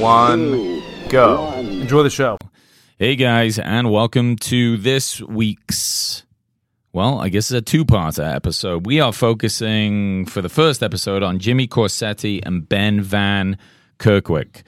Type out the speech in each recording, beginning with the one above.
One, go. Enjoy the show. Hey guys, and welcome to this week's, well, I guess it's a two part episode. We are focusing for the first episode on Jimmy Corsetti and Ben van Kerkwyk.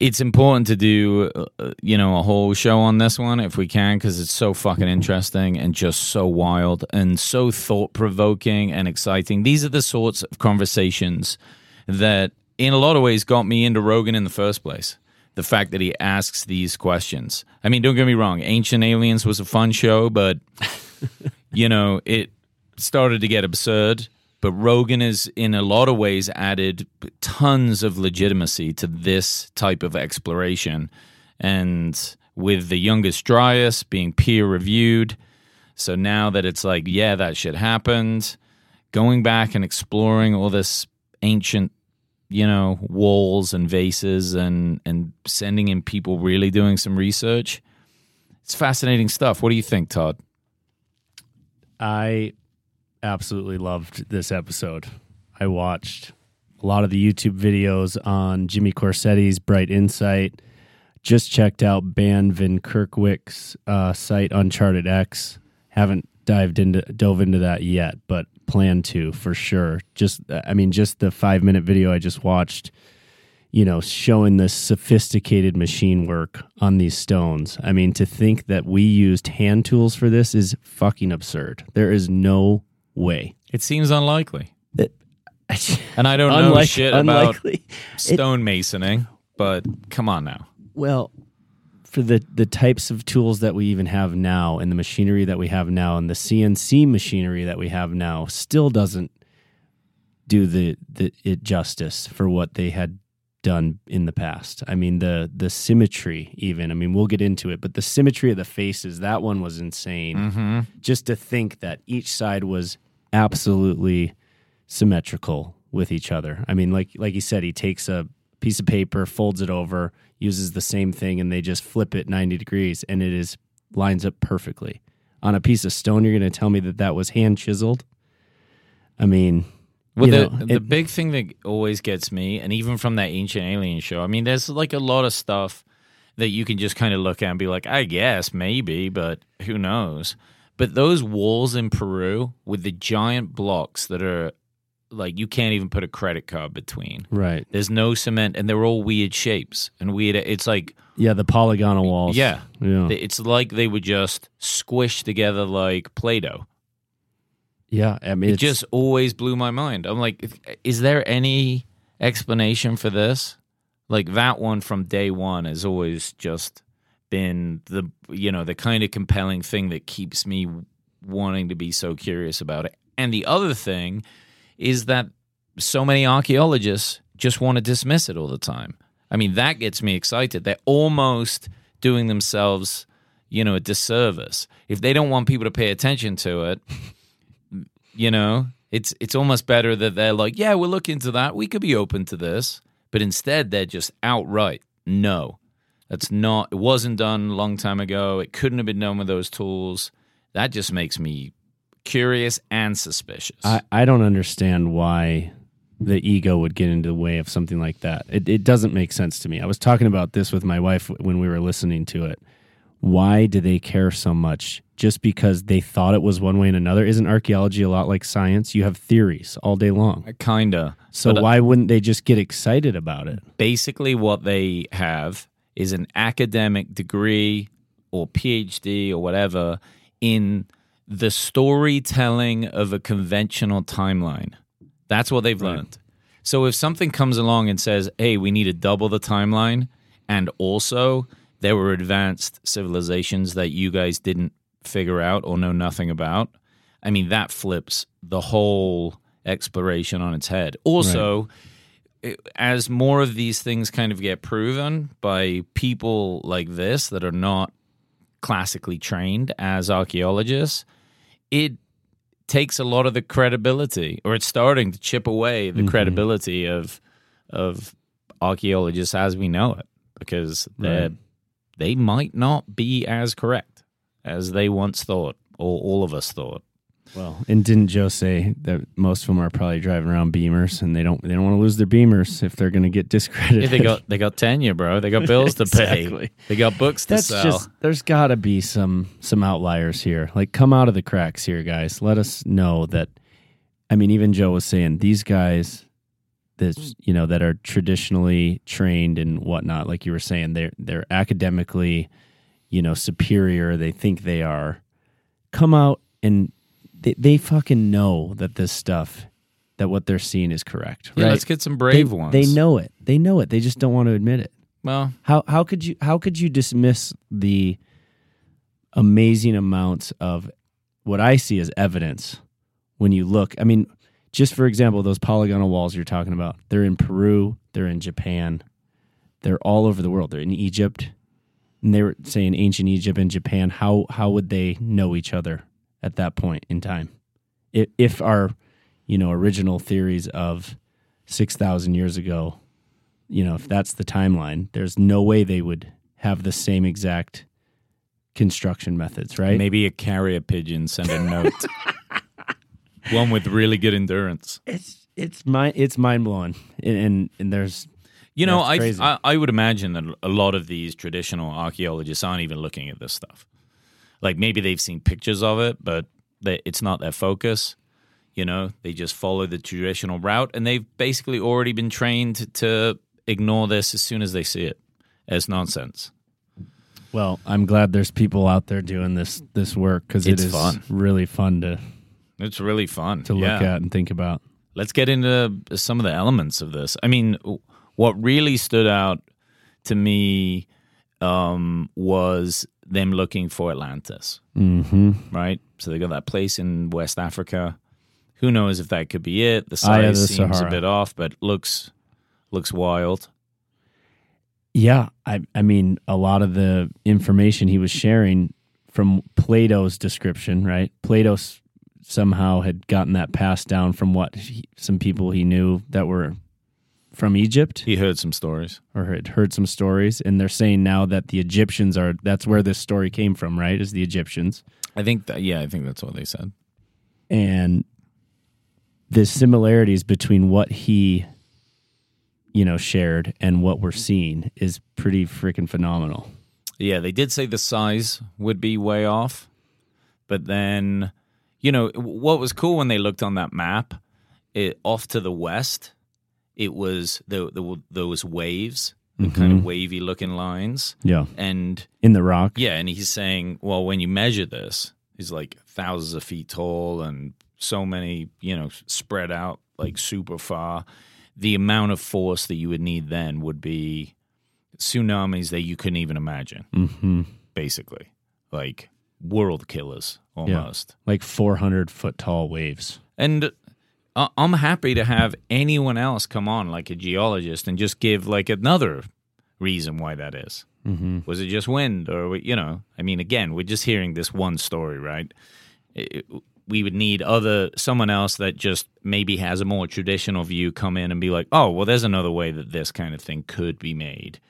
It's important to do, uh, you know, a whole show on this one if we can, because it's so fucking interesting and just so wild and so thought provoking and exciting. These are the sorts of conversations that, in a lot of ways, got me into Rogan in the first place the fact that he asks these questions. I mean, don't get me wrong, Ancient Aliens was a fun show, but you know, it started to get absurd. But Rogan is, in a lot of ways, added tons of legitimacy to this type of exploration. And with the Younger Dryas being peer reviewed. So now that it's like, yeah, that shit happened, going back and exploring all this ancient you know walls and vases and and sending in people really doing some research it's fascinating stuff what do you think todd I absolutely loved this episode. I watched a lot of the YouTube videos on Jimmy Corsetti's Bright Insight. Just checked out Ben van Kerkwyk's uh, site, UnchartedX. Haven't dived into dove into that yet, but plan to for sure. Just, I mean, just the five minute video I just watched you know, showing the sophisticated machine work on these stones. I mean, to think that we used hand tools for this is fucking absurd. There is no way. it seems unlikely It- and i don't know Unlike- shit unlikely. about stonemasoning but come on now Well, for the the types of tools that we even have now, and the machinery that we have now, and the CNC machinery that we have now, still doesn't do the, the it justice for what they had done in the past. I mean the the symmetry even. I mean we'll get into it, but the symmetry of the faces, that one was insane. mm-hmm. Just to think that each side was absolutely symmetrical with each other. I mean like like he said he takes a piece of paper, folds it over, uses the same thing and they just flip it 90 degrees and it is lines up perfectly. On a piece of stone you're going to tell me that that was hand chiseled? I mean, Well, the, know, the it- big thing that always gets me, and even from that Ancient Alien show, I mean, there's like a lot of stuff that you can just kind of look at and be like, I guess, maybe, but who knows? But those walls in Peru with the giant blocks that are like you can't even put a credit card between. right. There's no cement, and they're all weird shapes and weird. It's like Yeah, the polygonal walls. yeah, Yeah. it's like they were just squished together like Play-Doh. yeah, I mean it just always blew my mind. I'm like, is there any explanation for this? Like that one from day one has always just been the you know the kind of compelling thing that keeps me wanting to be so curious about it. And the other thing is that so many archaeologists just want to dismiss it all the time. I mean, that gets me excited. They're almost doing themselves, you know, a disservice. If they don't want people to pay attention to it, you know, it's it's almost better that they're like, yeah, we'll look into that. We could be open to this. But instead, they're just outright, no. That's not it wasn't done a long time ago. It couldn't have been done with those tools. That just makes me curious and suspicious. I, I don't understand why the ego would get into the way of something like that. It, it doesn't make sense to me. I was talking about this with my wife when we were listening to it. Why do they care so much? Just because they thought it was one way and another? Isn't archaeology a lot like science? You have theories all day long. Kinda. So But, uh, why wouldn't they just get excited about it? basically what they have is an academic degree or PhD or whatever in the storytelling of a conventional timeline. That's what they've learned. So if something comes along and says, "Hey, we need to double the timeline," and also there were advanced civilizations that you guys didn't figure out or know nothing about, I mean that flips the whole exploration on its head. Also, it- as more of these things kind of get proven by people like this that are not classically trained as archaeologists, it takes a lot of the credibility, or it's starting to chip away the mm-hmm. credibility of of archaeologists as we know it, because they they might not be as correct as they once thought, or all of us thought. Well, and didn't Joe say that most of them are probably driving around Beamers, and they don't they don't want to lose their Beamers if they're going to get discredited? Yeah, they got they got tenure, bro. They got bills to Exactly. pay. They got books to That's sell. just there's got to be some some outliers here. Like come out of the cracks here, guys. Let us know that. I mean, even Joe was saying these guys that you know that are traditionally trained and whatnot. Like you were saying, they're they're academically, you know, superior. They think they are. Come out and they, they fucking know that this stuff, that what they're seeing is correct. Yeah, let's get some brave they, ones. They know it. They know it. They just don't want to admit it. Well, How how could you how could you dismiss the amazing amounts of what I see as evidence when you look? I mean, just for example, those polygonal walls you're talking about, they're in Peru, they're in Japan, they're all over the world. They're in Egypt. And they were saying ancient Egypt and Japan, how how would they know each other at that point in time? If, if our, you know, original theories of 6,000 years ago you know, if that's the timeline, there's no way they would have the same exact construction methods, right? maybe a carrier pigeon sent a note. One with really good endurance. it's it's mind it's mind blowing, and, and and there's You know, I. I I would imagine that a lot of these traditional archaeologists aren't even looking at this stuff. Like maybe they've seen pictures of it, but they, it's not their focus. You know, they just follow the traditional route, and they've basically already been trained to ignore this as soon as they see it as nonsense. well, I'm glad there's people out there doing this this work because It's fun. really fun to It's really fun to look Yeah. at and think about. Let's get into some of the elements of this. I mean, what really stood out to me um, was them looking for Atlantis, Mm-hmm. right? So they got that place in West Africa. Who knows if that could be it? The size the seems Sahara. a bit off, but looks looks wild. Yeah, I I mean a lot of the information he was sharing from Plato's description, right? Plato somehow had gotten that passed down from what he, some people he knew that were from Egypt He heard some stories. or had heard some stories and they're saying now that the Egyptians are that's where this story came from, right? Is the Egyptians. I think that yeah, I think that's what they said. and the similarities between what he you know shared and what we're seeing is pretty freaking phenomenal. Yeah, they did say the size would be way off, but then, you know, what was cool when they looked on that map, it off to the west, it was. There were those waves, the kind of wavy looking lines, Yeah. and In the rock. yeah, and he's saying, well, when you measure this, he's like thousands of feet tall and so many, you know, spread out like super far. The amount of force that you would need then would be tsunamis that you couldn't even imagine, Mm-hmm. basically. Like world killers almost. Like 400 foot tall waves. And I'm happy to have anyone else come on, like a geologist, and just give like another reason why that is. Mm-hmm. Was it just wind, or you know? I mean, again, we're just hearing this one story, right? It- we would need other someone else that just maybe has a more traditional view come in and be like, oh, well, there's another way that this kind of thing could be made.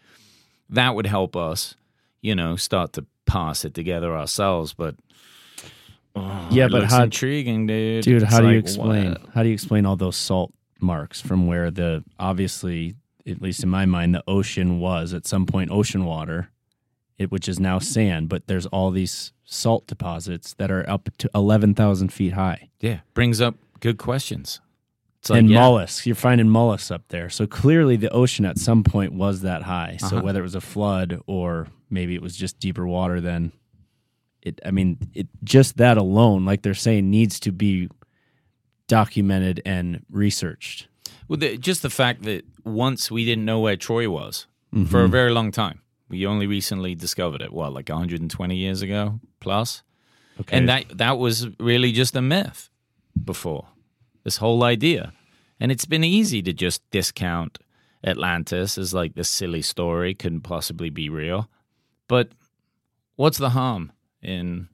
That would help us, you know, start to pass it together ourselves. But oh, Yeah, but how- intriguing, dude? Dude, It's how do you explain? what? How do you explain all those salt marks from where the obviously, at least in my mind, the ocean was at some point ocean water, it, which is now sand, but there's all these salt deposits that are up to 11,000 feet high. Yeah, brings up good questions. Like, and yeah, mollusks, you're finding mollusks up there. So clearly the ocean at some point was that high. So Uh-huh. whether it was a flood or maybe it was just deeper water then it I mean, it just that alone, like they're saying, needs to be documented and researched. Well, the, just the fact that once we didn't know where Troy was for Mm-hmm. a very long time. We only recently discovered it. What, like 120 years ago plus? Okay. And that that was really just a myth before this whole idea. And it's been easy to just discount Atlantis as like this silly story couldn't possibly be real. But what's the harm in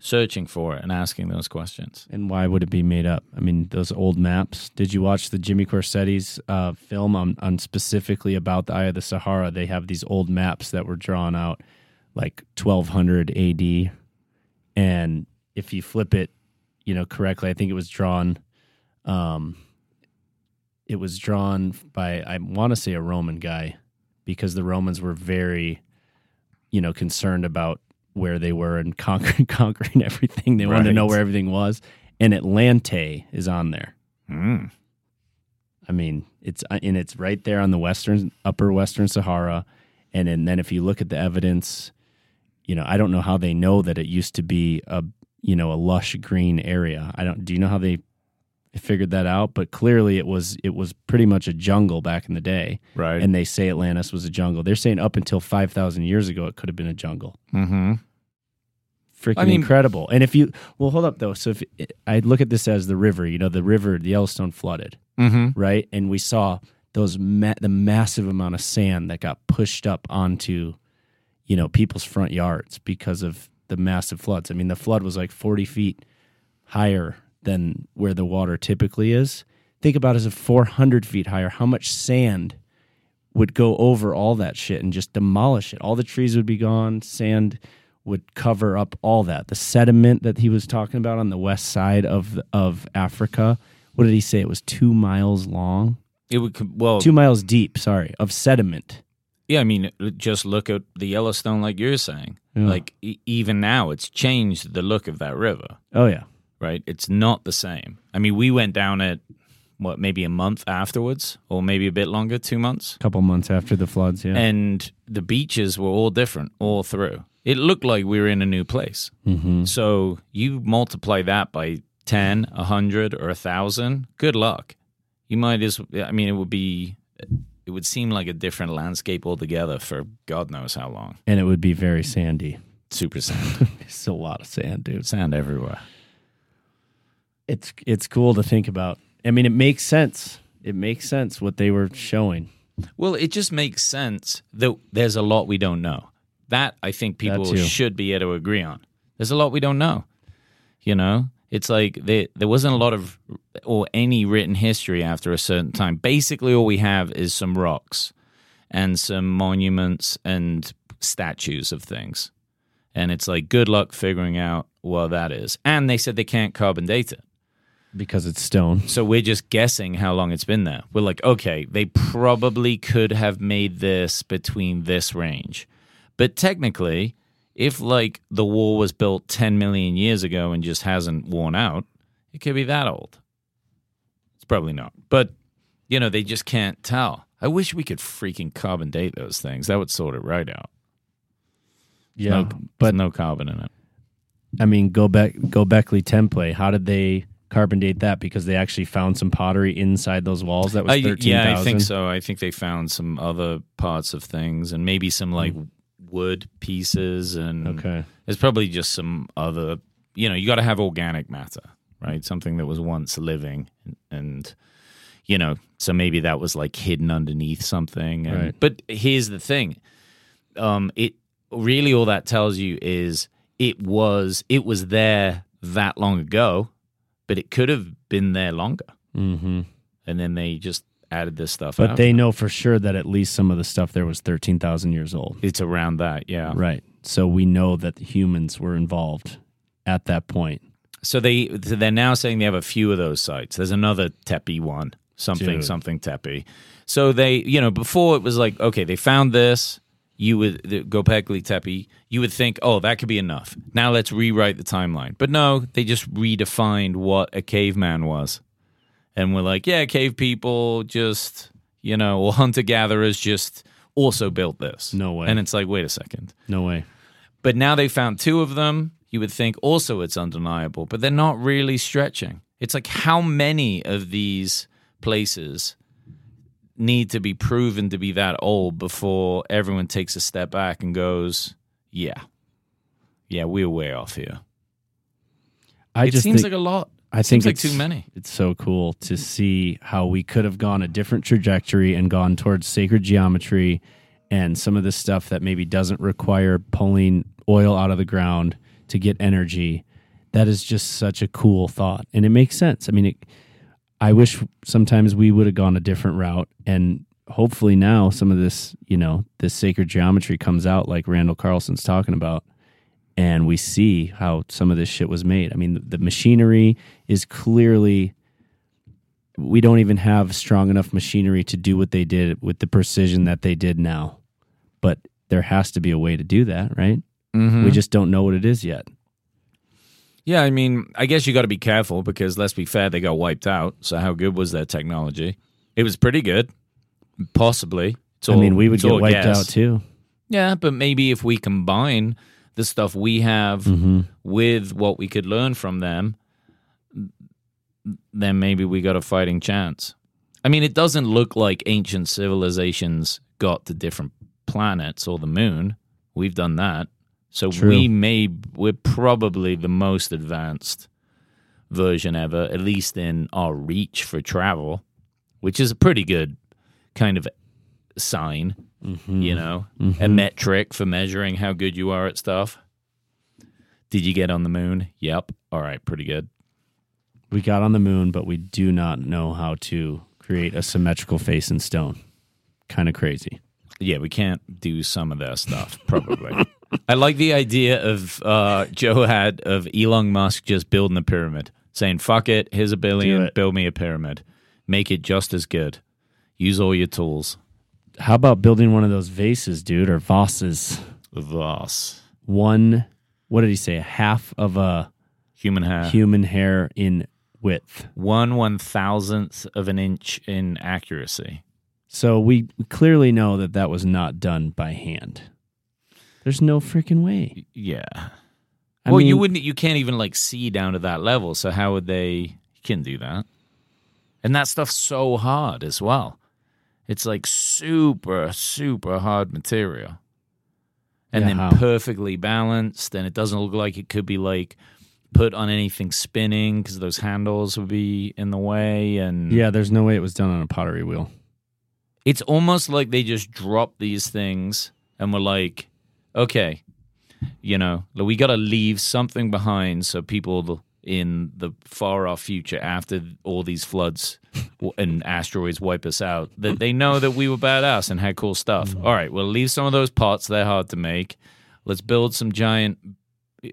searching for it and asking those questions? And why would it be made up? I mean, those old maps. Did you watch the Jimmy Corsetti's uh, film on, on specifically about the Eye of the Sahara? They have these old maps that were drawn out like 1200 AD. And if you flip it, you know, correctly, I think it was drawn. Um, it was drawn by I want to say a Roman guy because the Romans were very, you know, concerned about where they were and conquering conquering everything. They wanted to know where everything was, and Atlante is on there. Mm. I mean, it's uh, and it's right there on the western upper western Sahara, and, and then if you look at the evidence, you know, I don't know how they know that it used to be a you know a lush green area. I don't. Do you know how they figured that out? But clearly, it was it was pretty much a jungle back in the day, Right. and they say Atlantis was a jungle. They're saying up until five thousand years ago, it could have been a jungle. mm-hmm. Freaking I mean- incredible. And if you well, hold up though. So if I look at this as the river, you know, the river, the Yellowstone flooded Mm-hmm. right? And we saw those ma- the massive amount of sand that got pushed up onto, you know, people's front yards because of the massive floods. I mean, the flood was like forty feet higher than where the water typically is. Think about it as a four hundred feet higher. How much sand would go over all that shit and just demolish it? All the trees would be gone. Sand would cover up all that. The sediment that he was talking about on the west side of of Africa. What did he say? It was two miles long, It would well, two miles deep. Sorry, of sediment. yeah. I mean, just look at the Yellowstone, like you're saying. Yeah. Like e- even now, it's changed the look of that river. Oh yeah, Right? It's not the same. I mean, we went down it what maybe a month afterwards, or maybe a bit longer, two months. a couple months after the floods. Yeah, and the beaches were all different all through. It looked like we were in a new place. mm-hmm. So you multiply that by 10, 100, or 1,000, good luck. You might as I mean, it would be, it would seem like a different landscape altogether for God knows how long. and it would be very sandy. Super sand, It's a lot of sand, dude. sand everywhere. It's it's cool to think about. I mean, it makes sense. It makes sense what they were showing. Well, it just makes sense that there's a lot we don't know. That I think people should be able to agree on. There's a lot we don't know. You know, it's like there there wasn't a lot of or any written history after a certain time. Basically, all we have is some rocks and some monuments and statues of things. And it's like good luck figuring out what that is. And they said they can't carbon date it. because it's stone. So we're just guessing how long it's been there. We're like, okay, they probably could have made this between this range. But technically, if like the wall was built 10 million years ago and just hasn't worn out, it could be that old. It's probably not. But, you know, they just can't tell. I wish we could freaking carbon date those things. That would sort it right out. Yeah, no, but no carbon in it. I mean, go back, go Göbekli Tepe. How did they carbon date that? Because they actually found some pottery inside those walls. That was I- thirteen yeah, thousand. I think so. I think they found some other parts of things and maybe some like hmm. Wood pieces and Okay. there's probably just some other. You know, you got to have organic matter, right? Something that was once living and, and you know, so maybe that was like hidden underneath something. And, Right. But here's the thing, um, it really all that tells you is it was it was there that long ago, but it could have been there longer Mm-hmm. and then they just added this stuff. Up but after. they know for sure that at least some of the stuff there was thirteen thousand years old. it's around that, yeah. Right. So we know that the humans were involved at that point. So they they're now saying they have a few of those sites. There's another Tepe one, something Dude. something Tepe. So they, you know, before it was like, okay, they found this. You would the Göbekli Tepe. You would think, oh, that could be enough. Now let's rewrite the timeline. But no, they just redefined what a caveman was, and we're like, yeah, cave people just, you know, or hunter gatherers just also built this. No way. And it's like, wait a second. No way. But now they found two of them. You would think also it's undeniable, but they're not really stretching. It's like how many of these places need to be proven to be that old before everyone takes a step back and goes, yeah, yeah, we're way off here. I it just seems think, like a lot. I think Seems like too many. It's so cool to see how we could have gone a different trajectory and gone towards sacred geometry and some of this stuff that maybe doesn't require pulling oil out of the ground to get energy. That is just such a cool thought, and it makes sense. I mean, it, I wish sometimes we would have gone a different route, and hopefully now some of this, you know, this sacred geometry comes out, like Randall Carlson's talking about, and we see how some of this shit was made. I mean, the, machinery is clearly we don't even have strong enough machinery to do what they did with the precision that they did now. But there has to be a way to do that, right? Mm-hmm. We just don't know what it is yet. Yeah, I mean, I guess you got to be careful because let's be fair, they got wiped out. So how good was their technology? It was pretty good, possibly. It's I mean, we would get wiped guess. out too. Yeah, but maybe if we combine the stuff we have Mm-hmm. with what we could learn from them, then maybe we got a fighting chance. I mean, it doesn't look like ancient civilizations got to different planets or the moon. We've done that. So True. we may we're probably the most advanced version ever, at least in our reach for travel, which is a pretty good kind of sign, you know, a metric for measuring how good you are at stuff. Did you get on the moon? Yep. All right, pretty good. We got on the moon, but we do not know how to create a symmetrical face in stone. Kind of crazy. Yeah, we can't do some of that stuff, probably. I like the idea of uh, Joe had of Elon Musk just building a pyramid, saying, fuck it, here's a billion, build me a pyramid. Make it just as good. Use all your tools. How about building one of those vases, dude, or vases? Thus, One, what did he say? A half of a human hair. human hair in width. One one thousandth of an inch in accuracy. So we clearly know that that was not done by hand. There's no freaking way. Yeah. I well, you wouldn't. You can't even like see down to that level. So how would they? You can do that. And that stuff's so hard as well. It's like super, super hard material, and Yeah, then how? perfectly balanced. And it doesn't look like it could be like put on anything spinning because those handles would be in the way. And Yeah, there's no way it was done on a pottery wheel. it's almost like they just dropped these things and were like, okay, you know, we got to leave something behind so people in the far off future, after all these floods and asteroids wipe us out, that they know that we were badass and had cool stuff. All right, well, leave some of those pots, they're hard to make. Let's build some giant,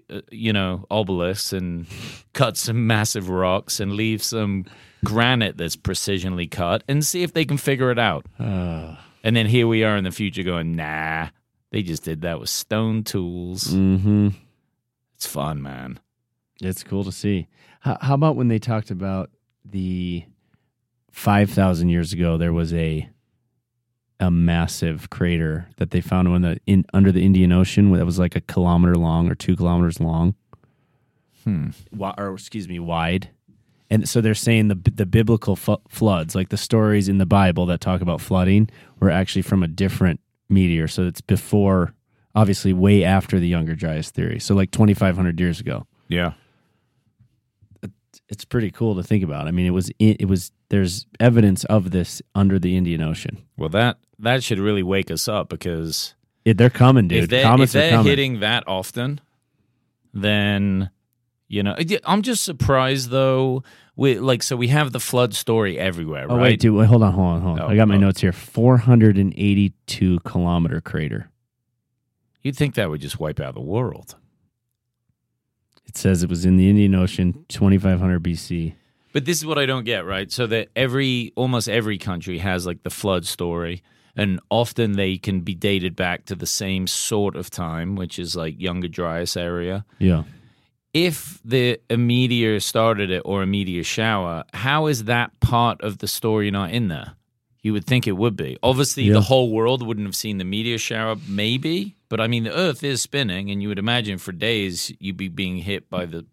uh, you know, obelisks and cut some massive rocks and leave some granite that's precisionally cut and see if they can figure it out. And then here we are in the future going, nah, they just did that with stone tools. Mm-hmm. It's fun, man. It's cool to see. How, how about when they talked about the five thousand years ago? There was a a massive crater that they found in the in under the Indian Ocean that was like a kilometer long or two kilometers long, Hmm. Or excuse me, wide. And so they're saying the the biblical fu- floods, like the stories in the Bible that talk about flooding, were actually from a different meteor. So it's before, obviously, way after the Younger Dryas theory. So like twenty five hundred years ago Yeah. It's pretty cool to think about. I mean, it was it was there's evidence of this under the Indian Ocean. Well, that that should really wake us up because It, they're coming, dude. if, they, if they're coming. hitting that often, then you know I'm just surprised though. We like so we have the flood story everywhere, oh right? wait, dude, wait, hold on, hold on, hold on. Oh, I got my oh. notes here. Four hundred and eighty-two kilometer crater. You'd think that would just wipe out the world. It says it was in the Indian Ocean, twenty-five hundred BC. But this is what I don't get, right? So that every almost every country has like the flood story, and often they can be dated back to the same sort of time, which is like Younger Dryas area. Yeah, If the a meteor started it or a meteor shower, how is that part of the story not in there? You would think it would be. Obviously, Yeah. the whole world wouldn't have seen the meteor shower, maybe. But I mean, the Earth is spinning, and you would imagine for days you'd be being hit by the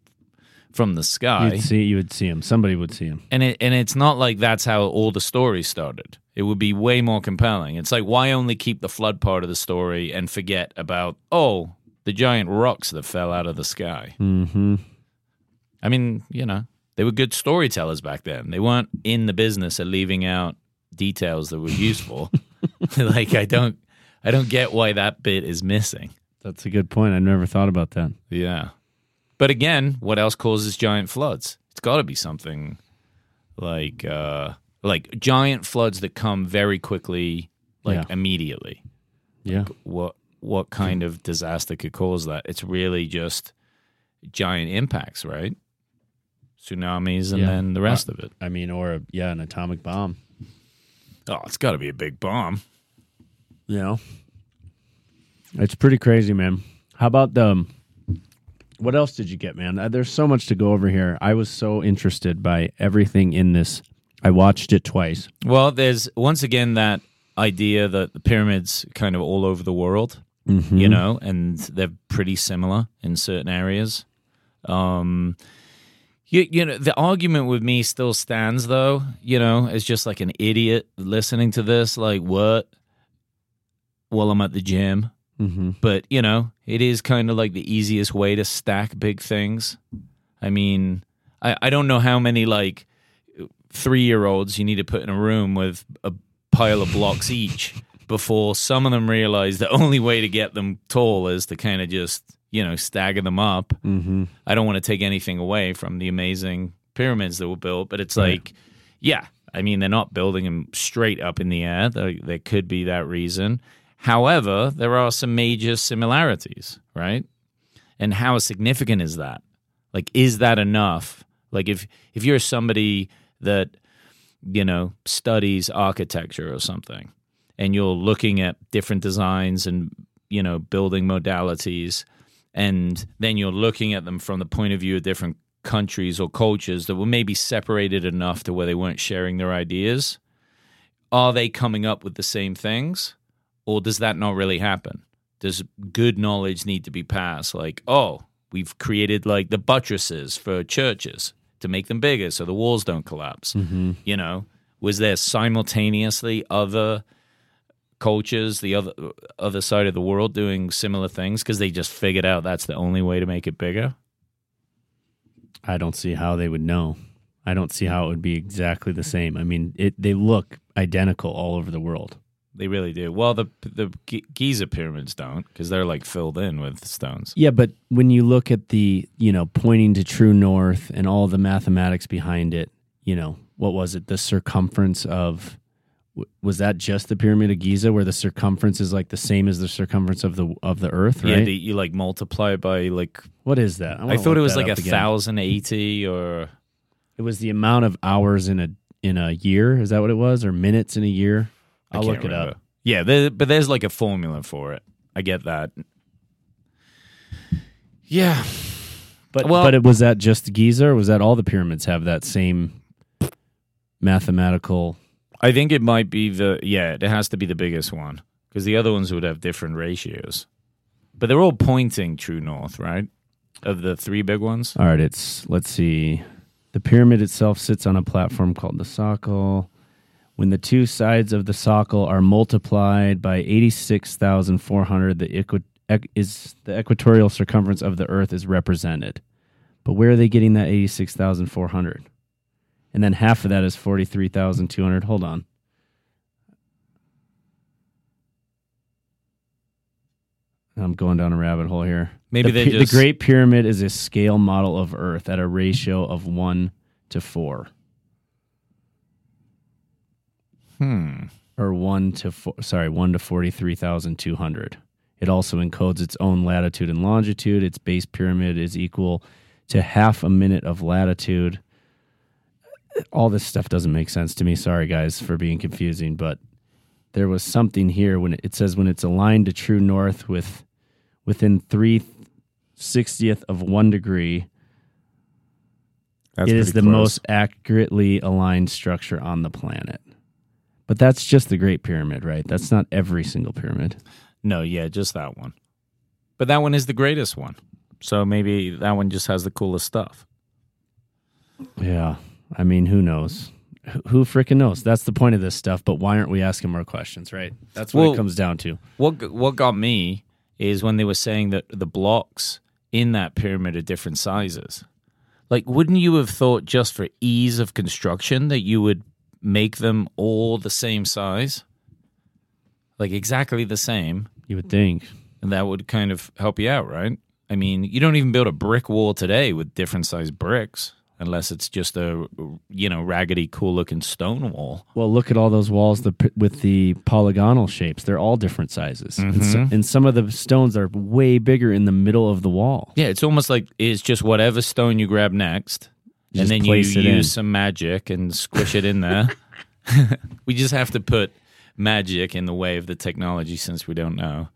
from the sky. you'd see, you would see him. Somebody would see him. And it and it's not like that's how all the stories started. It would be way more compelling. It's like why only keep the flood part of the story and forget about oh the giant rocks that fell out of the sky. Mm-hmm. I mean, you know, They were good storytellers back then. They weren't in the business of leaving out details that were useful. like I don't I don't get why that bit is missing. That's a good point. I never thought about that. Yeah. But again, what else causes giant floods? It's got to be something like uh like giant floods that come very quickly like Yeah. immediately. Yeah. What what kind of disaster could cause that? It's really just giant impacts, right? Tsunamis and Yeah. then the rest of it. I mean, or yeah, an atomic bomb. Oh, it's got to be a big bomb. You know, it's pretty crazy, man. How about the? um, What else did you get, man? Uh, There's so much to go over here. I was so interested by everything in this. I watched it twice. Well, there's once again that idea that the pyramids kind of all over the world, you know, and they're pretty similar in certain areas. Um, you, you know, the argument with me still stands, though, you know, as just like an idiot listening to this, like, what? While I'm at the gym. Mm-hmm. But, you know, it is kind of like the easiest way to stack big things. I mean, I, I don't know how many, like, three year olds you need to put in a room with a pile of blocks each before some of them realize the only way to get them tall is to kind of just, you know, stagger them up. Mm-hmm. I don't want to take anything away from the amazing pyramids that were built, but it's like, yeah, I mean, they're not building them straight up in the air. There, there could be that reason. However, there are some major similarities, right? And how significant is that? Like, is that enough? Like, if if you're somebody that you know studies architecture or something, and you're looking at different designs and you know building modalities, and then you're looking at them from the point of view of different countries or cultures that were maybe separated enough to where they weren't sharing their ideas, are they coming up with the same things? Or does that not really happen? Does good knowledge need to be passed? Like, oh, we've created like the buttresses for churches to make them bigger so the walls don't collapse. Mm-hmm. You know, was there simultaneously other cultures, the other other side of the world doing similar things because they just figured out that's the only way to make it bigger? I don't see how they would know. I don't see how it would be exactly the same. I mean, it they look identical all over the world. They really do. Well, the the Giza pyramids don't because they're like filled in with stones. Yeah, but when you look at the, you know, pointing to true north and all the mathematics behind it, you know, what was it? The circumference of was that just the pyramid of Giza where the circumference is like the same as the circumference of the of the earth, Yeah, right? they, you like multiply by like what is that? I wanna thought it was like a again. thousand eighty or It was the amount of hours in a in a year, is that what it was or minutes in a year? I I'll can't look it remember. up. Yeah, there, but there's like a formula for it. I get that. Yeah, But Well- but it was that just Giza or was that all the pyramids have that same mathematical I think it might be the yeah. It has to be the biggest one because the other ones would have different ratios. But they're all pointing true north, right? Of the three big ones. All right, it's let's see. The pyramid itself sits on a platform called the socle. When the two sides of the socle are multiplied by 86,400, the equi- eq- is the equatorial circumference of the earth is represented. But where are they getting that 86,400? And then half of that is 43,200. Hold on. I'm going down a rabbit hole here. Maybe the, they just- the Great Pyramid is a scale model of Earth at a ratio of one to four, Hmm. or one to four. Sorry, one to forty-three thousand two hundred. It also encodes its own latitude and longitude. Its base pyramid is equal to half a minute of latitude. All this stuff doesn't make sense to me. Sorry, guys, for being confusing, but there was something here when it, it says when it's aligned to true north with within three sixtieth of one degree That's it is the close. most accurately aligned structure on the planet. But that's just the Great Pyramid, right? That's not every single pyramid. No, yeah, just that one. But that one is the greatest one. So maybe that one just has the coolest stuff. Yeah. I mean, who knows? Who- freaking knows? That's the point of this stuff. But why aren't we asking more questions, right? That's what Well- it comes down to. What what got me is when they were saying that the blocks in that pyramid are different sizes. Like, wouldn't you have thought just for ease of construction that you would make them all the same size? Like, exactly the same. You would think. And that would kind of help you out, right? I mean, you don't even build a brick wall today with different sized bricks unless it's just a, you know, raggedy, cool looking stone wall. Well, look at all those walls the, with the polygonal shapes. They're all different sizes. And, Mm-hmm. and some of the stones are way bigger in the middle of the wall. Yeah, it's almost like it's just whatever stone you grab next, and then you use in. some magic and squish it in there. we just have to put magic in the way of the technology since we don't know.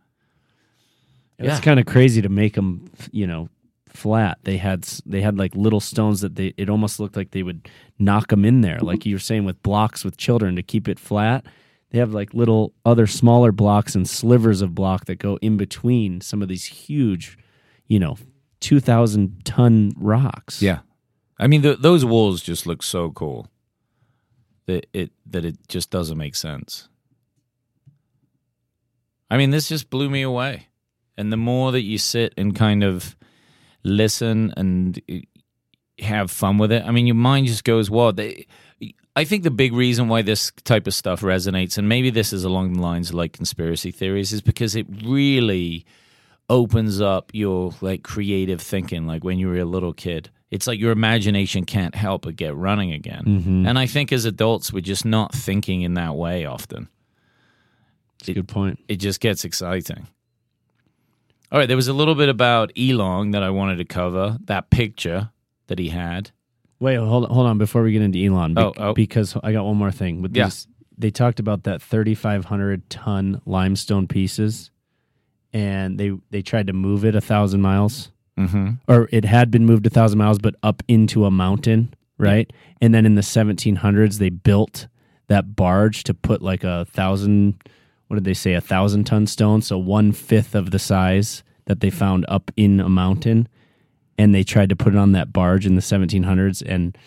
It's Yeah. kind of crazy to make them, you know, flat. They had they had like little stones that they it almost looked like they would knock them in there, like mm-hmm. you were saying with blocks with children to keep it flat. They have like little other smaller blocks and slivers of block that go in between some of these huge, you know, two thousand ton rocks. Yeah, I mean th- those walls just look so cool that it that it just doesn't make sense. I mean, this just blew me away, and the more that you sit and kind of listen and uh, have fun with it, I mean, your mind just goes wild. I think the big reason why this type of stuff resonates, and maybe this is along the lines of like conspiracy theories, is because it really opens up your like creative thinking. Like when you were a little kid it's like your imagination can't help but get running again. And i think as adults we're just not thinking in that way often. That's a good point. it just gets exciting all right there was a little bit about elon that i wanted to cover that picture that he had Wait, hold on, hold on before we get into Elon. Oh, oh. because I got one more thing. With Yeah. these, they talked about that 3,500 ton limestone pieces, and they they tried to move it a thousand miles, mm-hmm. or it had been moved a thousand miles, but up into a mountain, right? And then in the 1700s, they built that barge to put like a thousand. What did they say? A thousand ton stone, so one fifth of the size that they found up in a mountain. And they tried to put it on that barge in the 1700s and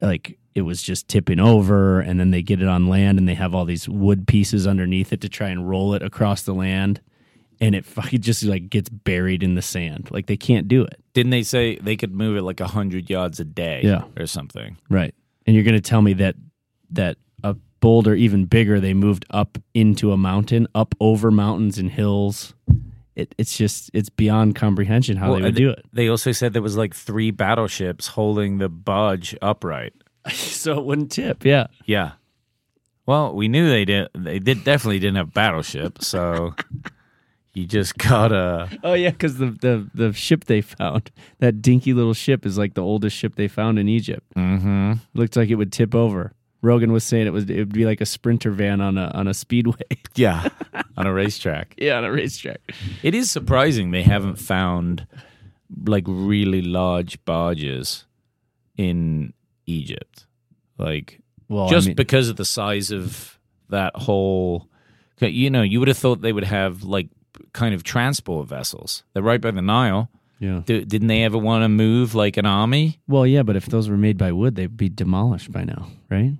like it was just tipping over. And then they get it on land and they have all these wood pieces underneath it to try and roll it across the land. And it fucking just like gets buried in the sand. Like they can't do it. Didn't they say they could move it like 100 yards a day Yeah. or something? Right. And you're going to tell me that that boulder even bigger they moved up into a mountain up over mountains and hills it, it's just it's beyond comprehension how Well, they would do it they also said there was like three battleships holding the budge upright so it wouldn't tip yeah Yeah. Well, we knew they did. They did definitely didn't have battleship, so you just gotta. Oh yeah, because the, the the ship they found, that dinky little ship, is like the oldest ship they found in Egypt. Mm-hmm. Looked like it would tip over. Rogan was saying it was it would be like a sprinter van on a on a speedway. Yeah, on a racetrack. yeah, on a racetrack. It is surprising they haven't found like really large barges in Egypt, like Well, just I mean, because of the size of that whole. You know, you would have thought they would have like kind of transport vessels. They're right by the Nile. yeah. D- didn't they ever want to move like an army? Well, yeah, but if those were made by wood, they'd be demolished by now, right?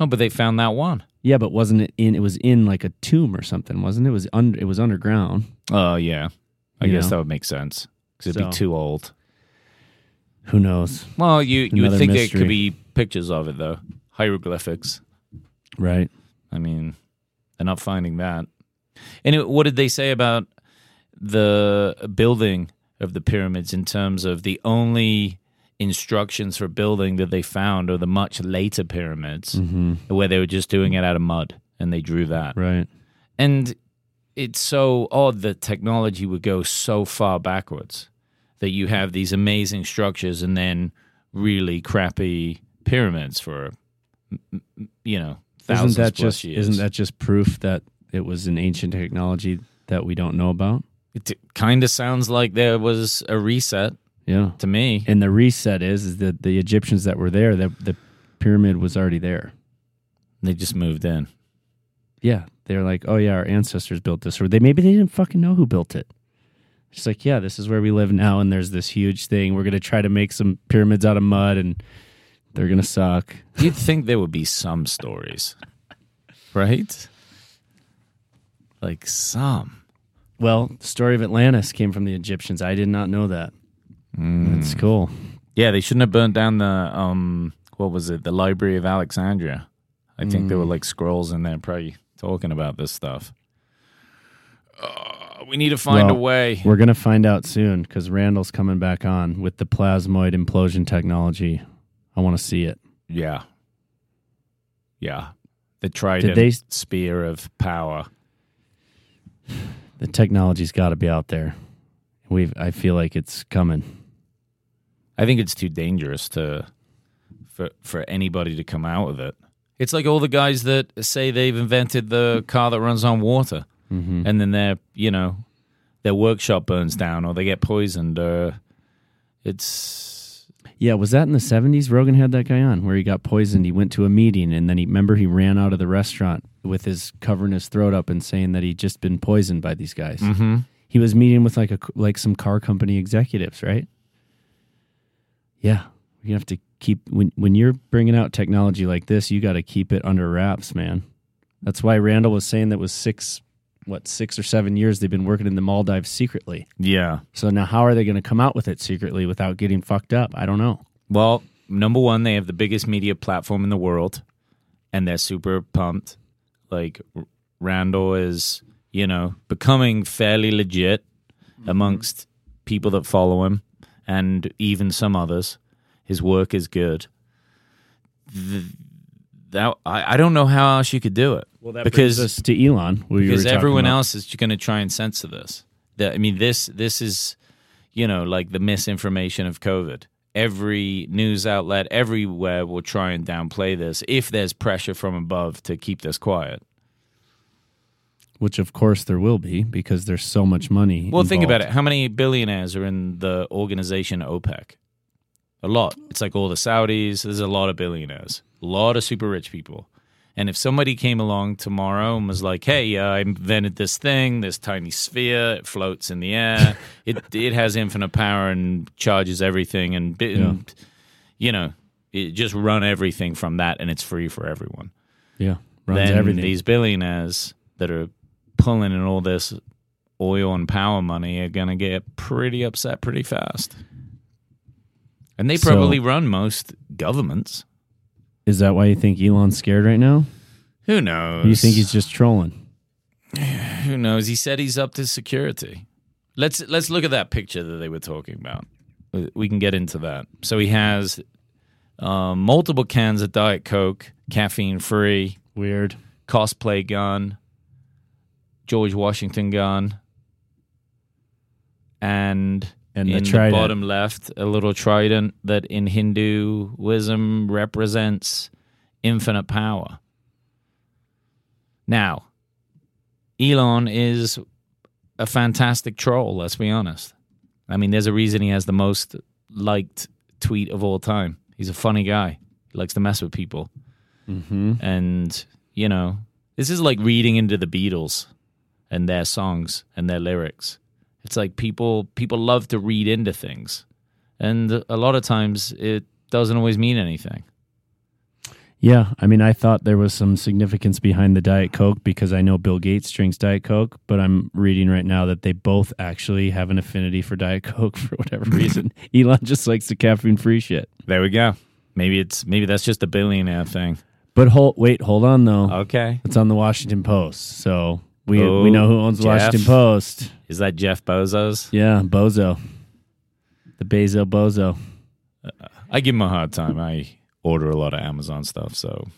Oh, but they found that one. Yeah, but wasn't it in? It was in like a tomb or something, wasn't it? It was under. It was underground. Oh yeah, I You guess know? that would make sense because it'd So- be too old. Who knows, Well, you you would think there mystery. could be pictures of it though, hieroglyphics. right? I mean, they're not finding that. And it, what did they say about the building of the pyramids in terms of the only instructions for building that they found are the much later pyramids Mm-hmm. where they were just doing it out of mud and they drew that. Right. And it's so odd that technology would go so far backwards that you have these amazing structures and then really crappy pyramids for, you know, thousands Isn't that just years. isn't that just proof that it was an ancient technology that we don't know about? It kind of sounds like there was a reset Yeah. to me. And the reset is is that the Egyptians that were there, the the pyramid was already there. They just moved in. Yeah, they're like, oh yeah, our ancestors built this, or they maybe they didn't fucking know who built it. It's like, yeah, this is where we live now, and there's this huge thing. We're gonna try to make some pyramids out of mud, and they're gonna suck. You'd think there would be some stories, right? Like some. Well, the story of Atlantis came from the Egyptians. I did not know that. That's cool. Yeah, they shouldn't have burnt down the um what was it? The Library of Alexandria. I think there were like scrolls in there probably talking about this stuff. Uh, we need to find Well, a way. We're gonna find out soon because Randall's coming back on with the plasmoid implosion technology. I want to see it. Yeah. Yeah. The trident they- spear of power. The technology's got to be out there. We, I feel like it's coming. I think it's too dangerous to for for anybody to come out with it. It's like all the guys that say they've invented the car that runs on water, and then their you know their workshop burns down or they get poisoned. Or it's Yeah, was that in the seventies? Rogan had that guy on where he got poisoned. He went to a meeting and then he remember he ran out of the restaurant with his covering his throat up and saying that he'd just been poisoned by these guys. mm-hmm. He was meeting with like a like some car company executives, right? Yeah, you have to keep when when you're bringing out technology like this, you got to keep it under wraps, man. That's why Randall was saying that was six, what six or seven years they've been working in the Maldives secretly. yeah. So now, how are they going to come out with it secretly without getting fucked up? I don't know. Well, number one, they have the biggest media platform in the world, and they're super pumped. Like R- Randall is, you know, becoming fairly legit mm-hmm. amongst people that follow him, and even some others. His work is good. Th that I, I don't know how else you could do it. Well, that because brings us to Elon. because everyone about. else is going to try and censor this. The, I mean, this this is, you know, like the misinformation of COVID. Every news outlet everywhere will try and downplay this if there's pressure from above to keep this quiet. Which of course there will be because there's so much money. Well, think about it. How many billionaires are in the organization OPEC? A lot. It's like all the Saudis. There's a lot of billionaires, a lot of super rich people. And if somebody came along tomorrow and was like, "Hey, uh, I invented this thing, this tiny sphere, it floats in the air, it it has infinite power and charges everything, and, bi- and you know, it just run everything from that, and it's free for everyone." Yeah, runs then everything. these billionaires that are pulling in all this oil and power money are going to get pretty upset pretty fast. And they So- probably run most governments. Is that why you think Elon's scared right now? Who knows? Or you think he's just trolling? Who knows? He said he's up to security. Let's let's look at that picture that they were talking about. We can get into that. So he has um, multiple cans of Diet Coke, caffeine free, Weird. cosplay gun, George Washington gun, and And the in the, trident. bottom left, a little trident that in Hinduism represents infinite power. Now, Elon is a fantastic troll, let's be honest. I mean, there's a reason he has the most liked tweet of all time. He's a funny guy. He likes to mess with people. Mm-hmm. And, you know, this is like reading into the Beatles and their songs and their lyrics. It's like people people love to read into things. And a lot of times it doesn't always mean anything. Yeah, I mean, I thought there was some significance behind the Diet Coke because I know Bill Gates drinks Diet Coke, but I'm reading right now that they both actually have an affinity for Diet Coke for whatever reason. Elon just likes the caffeine-free shit. There we go. Maybe it's maybe that's just a billionaire thing. But hold, wait, hold on though. Okay. It's on the Washington Post, so we Oh, we know who oh, owns the Jeff. Washington Post. Is that Jeff Bezos? Yeah, Bozo, the Bezo Bozo. Uh, I give him a hard time. I order a lot of Amazon stuff, so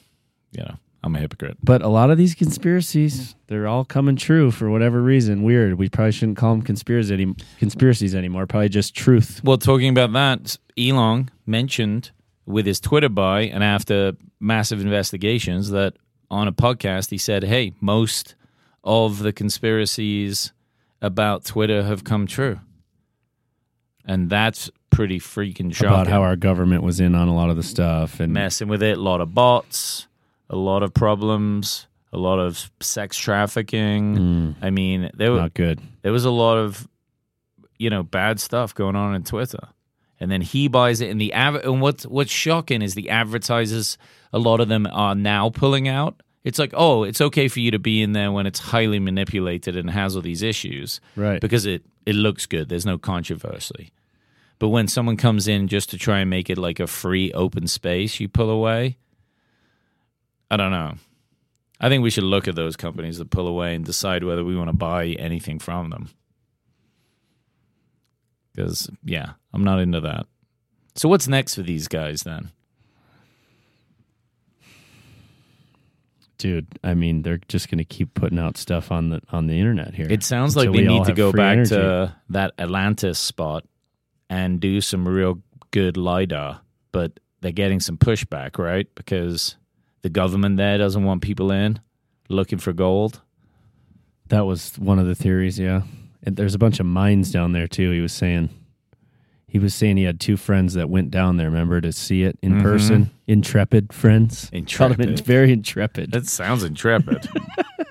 you know, I'm a hypocrite. But a lot of these conspiracies, they're all coming true for whatever reason. Weird. We probably shouldn't call them conspiracies, any, conspiracies anymore. Probably just truth. Well, talking about that, Elon mentioned with his Twitter buy and after massive investigations that on a podcast he said, "Hey, most of the conspiracies about Twitter have come true," and that's pretty freaking shocking. About how our government was in on a lot of the stuff and messing with it, a lot of bots, a lot of problems, a lot of sex trafficking. Mm. I mean, there were not good. there was a lot of you know bad stuff going on in Twitter, and then he buys it, in the av- and what's what's shocking is the advertisers. A lot of them are now pulling out. It's like, oh, it's okay for you to be in there when it's highly manipulated and has all these issues, Right. Because it it looks good. There's no controversy. But when someone comes in just to try and make it like a free open space, you pull away. I don't know. I think we should look at those companies that pull away and decide whether we want to buy anything from them. Because, yeah, I'm not into that. So, what's next for these guys then? Dude, I mean, they're just going to keep putting out stuff on the on the internet here. It sounds like we need to go back energy. to that Atlantis spot and do some real good LIDAR, but they're getting some pushback, right? Because the government there doesn't want people in looking for gold. That was one of the theories, yeah. And there's a bunch of mines down there too. He was saying, he was saying he had two friends that went down there. Remember to see it in mm-hmm. person. Intrepid friends. Called him in- Intrepid. very intrepid. That sounds intrepid.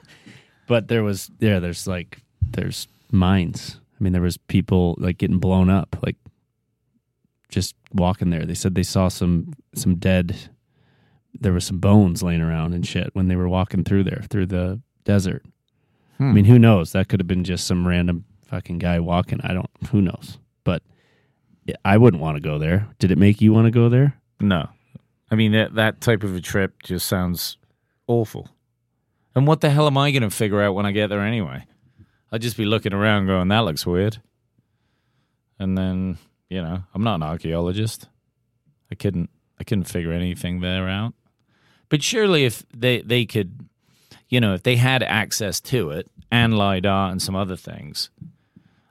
but there was yeah, there's like there's mines. I mean, there was people like getting blown up, like just walking there. They said they saw some some dead. There was some bones laying around and shit when they were walking through there through the desert. I hmm. mean, who knows? That could have been just some random fucking guy walking. I don't. Who knows? But I wouldn't want to go there. Did it make you want to go there? no. I mean, that, that type of a trip just sounds awful. And what the hell am I going to figure out when I get there anyway? I'd just be looking around going, that looks weird. And then, you know, I'm not an archaeologist. I couldn't I couldn't figure anything there out. But surely if they, they could you know, if they had access to it and LIDAR and some other things,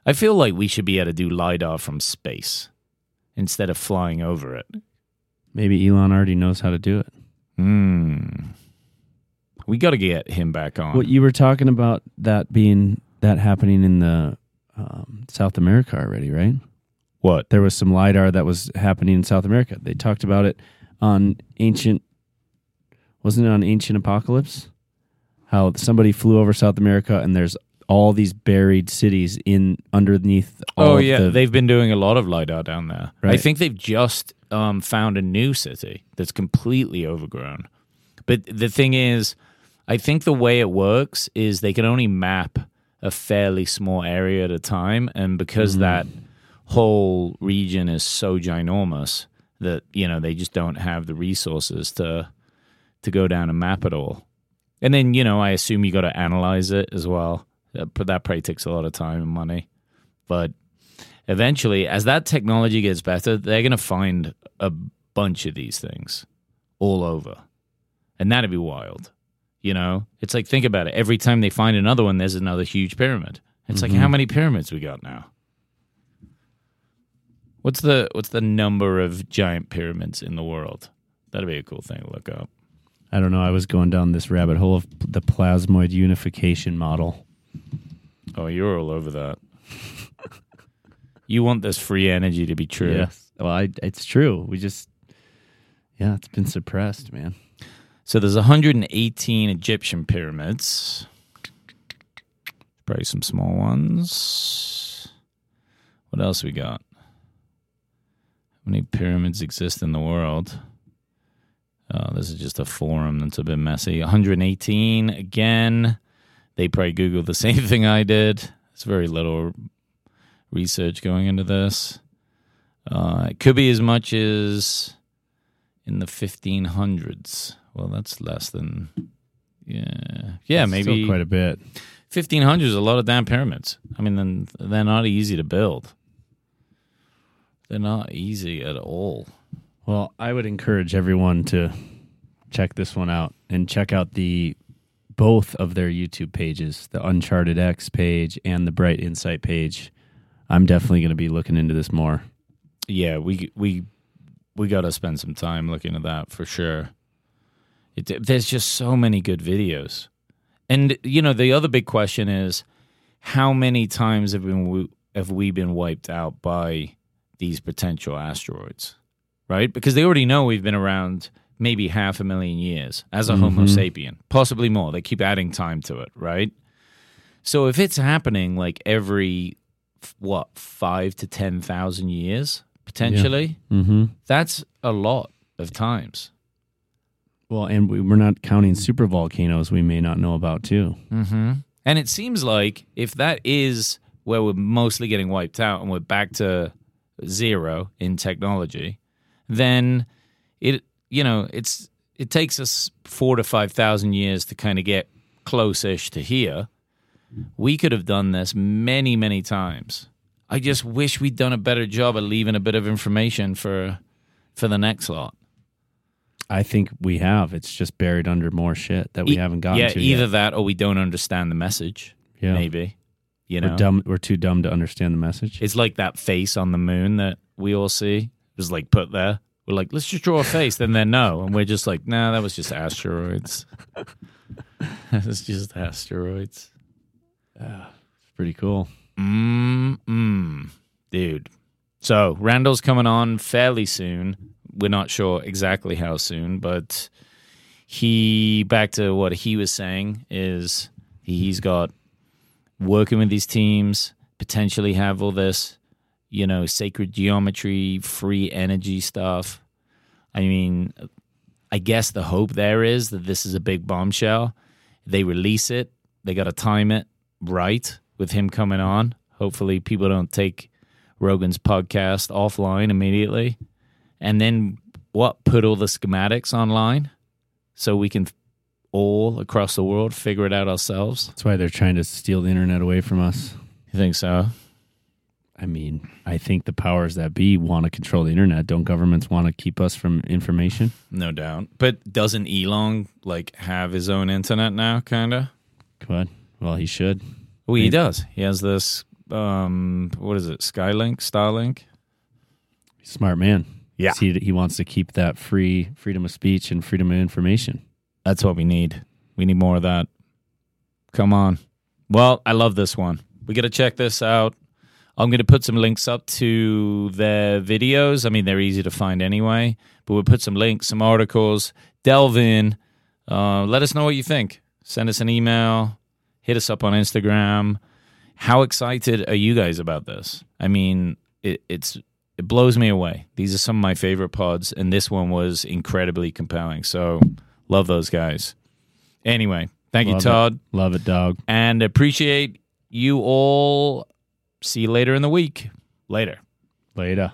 I feel like we should be able to do LIDAR from space instead of flying over it. Maybe Elon already knows how to do it. Hmm. We got to get him back on. What you were talking about that being that happening in the um, South America already, right? what? There was some lidar that was happening in South America. They talked about it on ancient. Wasn't it on Ancient Apocalypse? How somebody flew over South America and there's all these buried cities in underneath. All Oh yeah, the- they've been doing a lot of lidar down there. I think they've just um, found a new city that's completely overgrown. But the thing is, I think the way it works is they can only map a fairly small area at a time, and because Mm-hmm. that whole region is so ginormous that you know they just don't have the resources to to go down and map it all. And then you know, I assume you got to analyze it as well. Uh, But that probably takes a lot of time and money. But eventually, as that technology gets better, they're going to find a bunch of these things all over. And that'd be wild. You know, it's like, think about it. Every time they find another one, there's another huge pyramid. It's like, how many pyramids we got now? What's the what's the number of giant pyramids in the world? That'd be a cool thing to look up. I don't know. I was going down this rabbit hole of the plasmoid unification model. Oh, you're all over that. you want this free energy to be true. Yes. Well, I, it's true. We just, yeah, it's been suppressed, man. So there's 118 Egyptian pyramids. Probably some small ones. What else we got? How many pyramids exist in the world? Oh, this is just a forum that's a bit messy. 118 again. They probably Googled the same thing I did. It's very little research going into this. Uh, it could be as much as in the 1500s. Well, that's less than. Yeah. Yeah, It's maybe. Quite a bit. 1500s, is a lot of damn pyramids. I mean, then they're not easy to build. They're not easy at all. Well, I would encourage everyone to check this one out and check out the both of their YouTube pages, the UnchartedX page and the Bright Insight page. I'm definitely going to be looking into this more. Yeah, we we we got to spend some time looking at that for sure. It, there's just so many good videos, and you know the other big question is how many times have been have we been wiped out by these potential asteroids, right? Because they already know we've been around maybe half a million years as a Homo sapien, possibly more. They keep adding time to it, right? So if it's happening like every what five to ten thousand years potentially, Mm-hmm. that's a lot of times. Well, and we, we're not counting super volcanoes we may not know about too. Mm-hmm. And it seems like if that is where we're mostly getting wiped out and we're back to zero in technology, then it you know it's it takes us four to five thousand years to kind of get close-ish to here. We could have done this many many times. I just wish we'd done a better job of leaving a bit of information for for the next lot. I think we have. It's just buried under more shit that we E- haven't gotten yeah, to either yet. that or we don't understand the message. Yeah. Maybe. You know, We're dumb. We're too dumb to understand the message. it's like that face on the moon that we all see. Just like put there. We're like, let's just draw a face. Then they're no, and we're just like, nah, that was just asteroids. It's just asteroids. pretty cool. Mm mm, dude. So Randall's coming on fairly soon. We're not sure exactly how soon, but he back to what he was saying is he's got working with these teams, potentially have all this, you know, sacred geometry, free energy stuff. I mean, I guess the hope there is that this is a big bombshell. They release it, they got to time it right with him coming on. Hopefully, people don't take Rogan's podcast offline immediately. And then what? Put all the schematics online so we can all across the world figure it out ourselves. That's why they're trying to steal the internet away from us. You think so? I mean, I think the powers that be want to control the internet. Don't governments want to keep us from information? No doubt. But doesn't Elon like have his own internet now? Kind of. Good. Well, he should. Well, he does. He has this. Um, what is it? Skylink, Starlink. Smart man. Yeah. He, he wants to keep that free freedom of speech and freedom of information. That's what we need. We need more of that. Come on. Well, I love this one. We got to check this out. I'm going to put some links up to their videos. I mean, they're easy to find anyway, but we'll put some links, some articles. Delve in. Uh, let us know what you think. Send us an email. Hit us up on Instagram. How excited are you guys about this? I mean, it, it's it blows me away. These are some of my favorite pods, and this one was incredibly compelling. So, love those guys. Anyway, thank Love you, it. Todd, Love it, dog. and appreciate you all. See you later in the week. Later. Later.